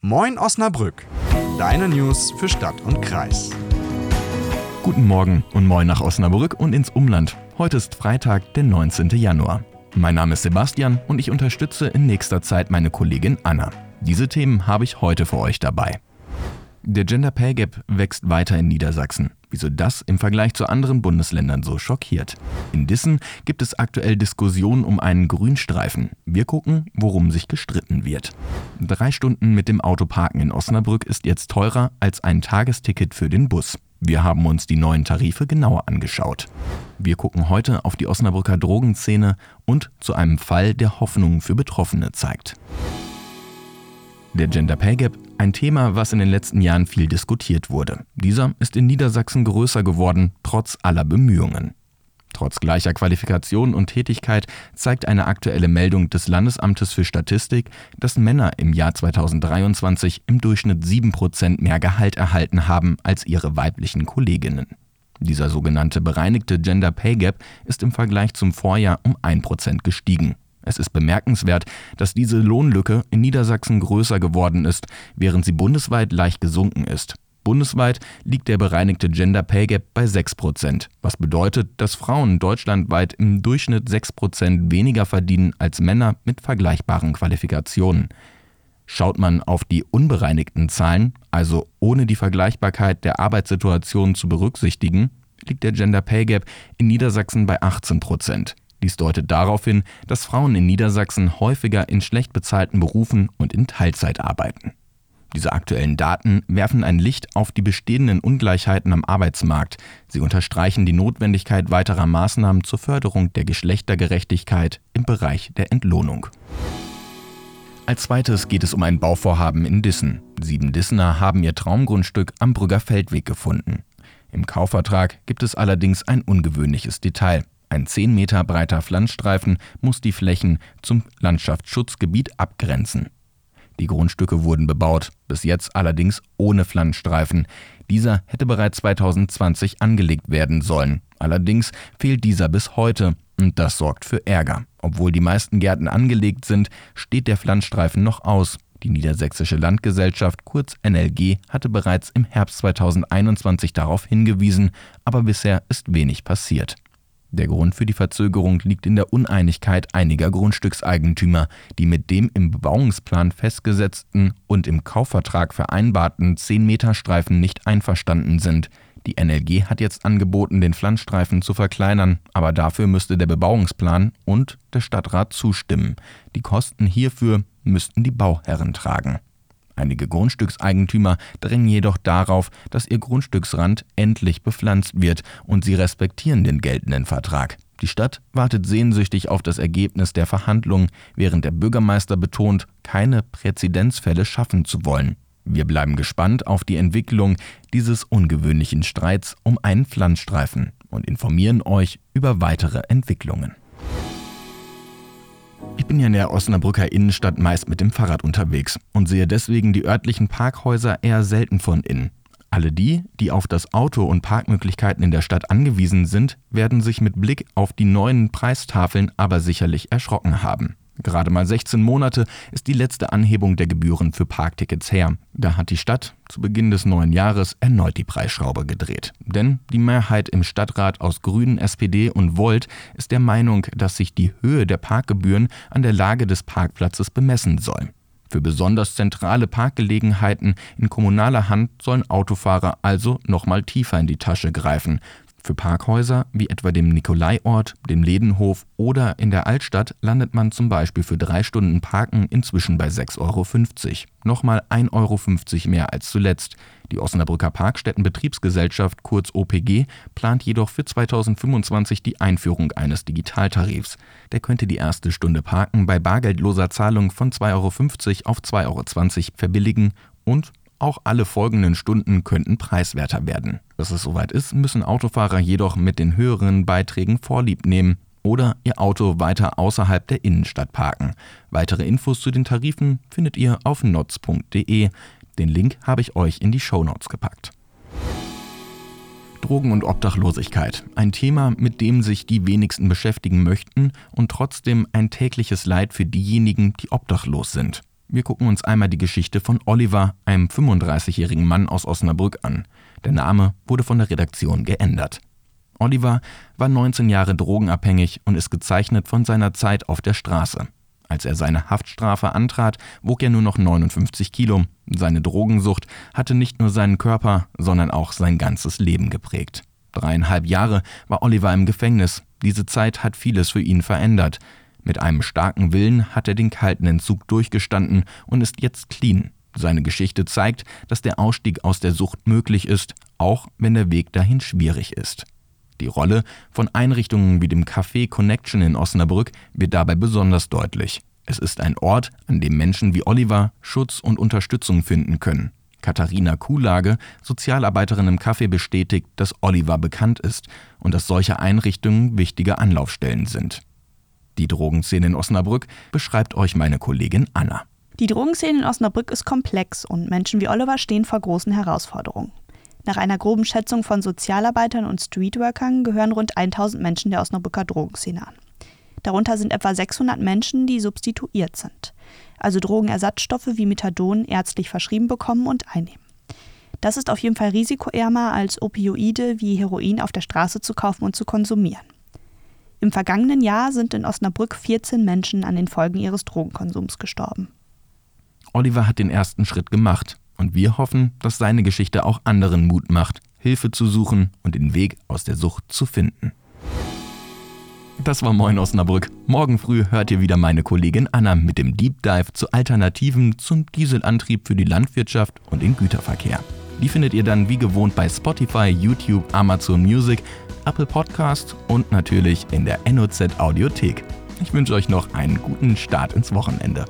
Moin Osnabrück, deine News für Stadt und Kreis. Guten Morgen und moin nach Osnabrück und ins Umland. Heute ist Freitag, der 19. Januar. Mein Name ist Sebastian und ich unterstütze in nächster Zeit meine Kollegin Anna. Diese Themen habe ich heute für euch dabei. Der Gender Pay Gap wächst weiter in Niedersachsen. Wieso das im Vergleich zu anderen Bundesländern so schockiert? In Dissen gibt es aktuell Diskussionen um einen Grünstreifen. Wir gucken, worum sich gestritten wird. Drei Stunden mit dem Autoparken in Osnabrück ist jetzt teurer als ein Tagesticket für den Bus. Wir haben uns die neuen Tarife genauer angeschaut. Wir gucken heute auf die Osnabrücker Drogenszene und zu einem Fall, der Hoffnung für Betroffene zeigt. Der Gender Pay Gap, ein Thema, was in den letzten Jahren viel diskutiert wurde. Dieser ist in Niedersachsen größer geworden, trotz aller Bemühungen. Trotz gleicher Qualifikation und Tätigkeit zeigt eine aktuelle Meldung des Landesamtes für Statistik, dass Männer im Jahr 2023 im Durchschnitt 7% mehr Gehalt erhalten haben als ihre weiblichen Kolleginnen. Dieser sogenannte bereinigte Gender Pay Gap ist im Vergleich zum Vorjahr um 1% gestiegen. Es ist bemerkenswert, dass diese Lohnlücke in Niedersachsen größer geworden ist, während sie bundesweit leicht gesunken ist. Bundesweit liegt der bereinigte Gender Pay Gap bei 6%, was bedeutet, dass Frauen deutschlandweit im Durchschnitt 6% weniger verdienen als Männer mit vergleichbaren Qualifikationen. Schaut man auf die unbereinigten Zahlen, also ohne die Vergleichbarkeit der Arbeitssituation zu berücksichtigen, liegt der Gender Pay Gap in Niedersachsen bei 18 dies deutet darauf hin, dass Frauen in Niedersachsen häufiger in schlecht bezahlten Berufen und in Teilzeit arbeiten. Diese aktuellen Daten werfen ein Licht auf die bestehenden Ungleichheiten am Arbeitsmarkt. Sie unterstreichen die Notwendigkeit weiterer Maßnahmen zur Förderung der Geschlechtergerechtigkeit im Bereich der Entlohnung. Als zweites geht es um ein Bauvorhaben in Dissen. Sieben Dissener haben ihr Traumgrundstück am Brügger Feldweg gefunden. Im Kaufvertrag gibt es allerdings ein ungewöhnliches Detail. Ein 10 Meter breiter Pflanzstreifen muss die Flächen zum Landschaftsschutzgebiet abgrenzen. Die Grundstücke wurden bebaut, bis jetzt allerdings ohne Pflanzstreifen. Dieser hätte bereits 2020 angelegt werden sollen. Allerdings fehlt dieser bis heute und das sorgt für Ärger. Obwohl die meisten Gärten angelegt sind, steht der Pflanzstreifen noch aus. Die Niedersächsische Landgesellschaft, kurz NLG, hatte bereits im Herbst 2021 darauf hingewiesen, aber bisher ist wenig passiert. Der Grund für die Verzögerung liegt in der Uneinigkeit einiger Grundstückseigentümer, die mit dem im Bebauungsplan festgesetzten und im Kaufvertrag vereinbarten 10-Meter-Streifen nicht einverstanden sind. Die NLG hat jetzt angeboten, den Pflanzstreifen zu verkleinern, aber dafür müsste der Bebauungsplan und der Stadtrat zustimmen. Die Kosten hierfür müssten die Bauherren tragen. Einige Grundstückseigentümer drängen jedoch darauf, dass ihr Grundstücksrand endlich bepflanzt wird und sie respektieren den geltenden Vertrag. Die Stadt wartet sehnsüchtig auf das Ergebnis der Verhandlungen, während der Bürgermeister betont, keine Präzedenzfälle schaffen zu wollen. Wir bleiben gespannt auf die Entwicklung dieses ungewöhnlichen Streits um einen Pflanzstreifen und informieren euch über weitere Entwicklungen. Bin ja in der Osnabrücker Innenstadt meist mit dem Fahrrad unterwegs und sehe deswegen die örtlichen Parkhäuser eher selten von innen. Alle die, die auf das Auto und Parkmöglichkeiten in der Stadt angewiesen sind, werden sich mit Blick auf die neuen Preistafeln aber sicherlich erschrocken haben. Gerade mal 16 Monate ist die letzte Anhebung der Gebühren für Parktickets her. Da hat die Stadt zu Beginn des neuen Jahres erneut die Preisschraube gedreht. Denn die Mehrheit im Stadtrat aus Grünen, SPD und Volt ist der Meinung, dass sich die Höhe der Parkgebühren an der Lage des Parkplatzes bemessen soll. Für besonders zentrale Parkgelegenheiten in kommunaler Hand sollen Autofahrer also nochmal tiefer in die Tasche greifen. Für Parkhäuser wie etwa dem Nikolaiort, dem Ledenhof oder in der Altstadt landet man zum Beispiel für drei Stunden Parken inzwischen bei 6,50 Euro. Nochmal 1,50 Euro mehr als zuletzt. Die Osnabrücker Parkstättenbetriebsgesellschaft kurz OPG plant jedoch für 2025 die Einführung eines Digitaltarifs. Der könnte die erste Stunde Parken bei bargeldloser Zahlung von 2,50 Euro auf 2,20 Euro verbilligen und auch alle folgenden Stunden könnten preiswerter werden. Bis es soweit ist, müssen Autofahrer jedoch mit den höheren Beiträgen Vorlieb nehmen oder ihr Auto weiter außerhalb der Innenstadt parken. Weitere Infos zu den Tarifen findet ihr auf notz.de. Den Link habe ich euch in die Shownotes gepackt. Drogen und Obdachlosigkeit. Ein Thema, mit dem sich die wenigsten beschäftigen möchten und trotzdem ein tägliches Leid für diejenigen, die obdachlos sind. Wir gucken uns einmal die Geschichte von Oliver, einem 35-jährigen Mann aus Osnabrück, an. Der Name wurde von der Redaktion geändert. Oliver war 19 Jahre drogenabhängig und ist gezeichnet von seiner Zeit auf der Straße. Als er seine Haftstrafe antrat, wog er nur noch 59 Kilo. Seine Drogensucht hatte nicht nur seinen Körper, sondern auch sein ganzes Leben geprägt. Dreieinhalb Jahre war Oliver im Gefängnis. Diese Zeit hat vieles für ihn verändert. Mit einem starken Willen hat er den kalten Entzug durchgestanden und ist jetzt clean. Seine Geschichte zeigt, dass der Ausstieg aus der Sucht möglich ist, auch wenn der Weg dahin schwierig ist. Die Rolle von Einrichtungen wie dem Café Connection in Osnabrück wird dabei besonders deutlich. Es ist ein Ort, an dem Menschen wie Oliver Schutz und Unterstützung finden können. Katharina Kuhlage, Sozialarbeiterin im Café, bestätigt, dass Oliver bekannt ist und dass solche Einrichtungen wichtige Anlaufstellen sind. Die Drogenszene in Osnabrück beschreibt euch meine Kollegin Anna. Die Drogenszene in Osnabrück ist komplex und Menschen wie Oliver stehen vor großen Herausforderungen. Nach einer groben Schätzung von Sozialarbeitern und Streetworkern gehören rund 1000 Menschen der Osnabrücker Drogenszene an. Darunter sind etwa 600 Menschen, die substituiert sind, also Drogenersatzstoffe wie Methadon ärztlich verschrieben bekommen und einnehmen. Das ist auf jeden Fall risikoärmer als Opioide wie Heroin auf der Straße zu kaufen und zu konsumieren. Im vergangenen Jahr sind in Osnabrück 14 Menschen an den Folgen ihres Drogenkonsums gestorben. Oliver hat den ersten Schritt gemacht und wir hoffen, dass seine Geschichte auch anderen Mut macht, Hilfe zu suchen und den Weg aus der Sucht zu finden. Das war Moin Osnabrück. Morgen früh hört ihr wieder meine Kollegin Anna mit dem Deep Dive zu Alternativen zum Dieselantrieb für die Landwirtschaft und den Güterverkehr. Die findet ihr dann wie gewohnt bei Spotify, YouTube, Amazon Music, Apple Podcast und natürlich in der NOZ Audiothek. Ich wünsche euch noch einen guten Start ins Wochenende.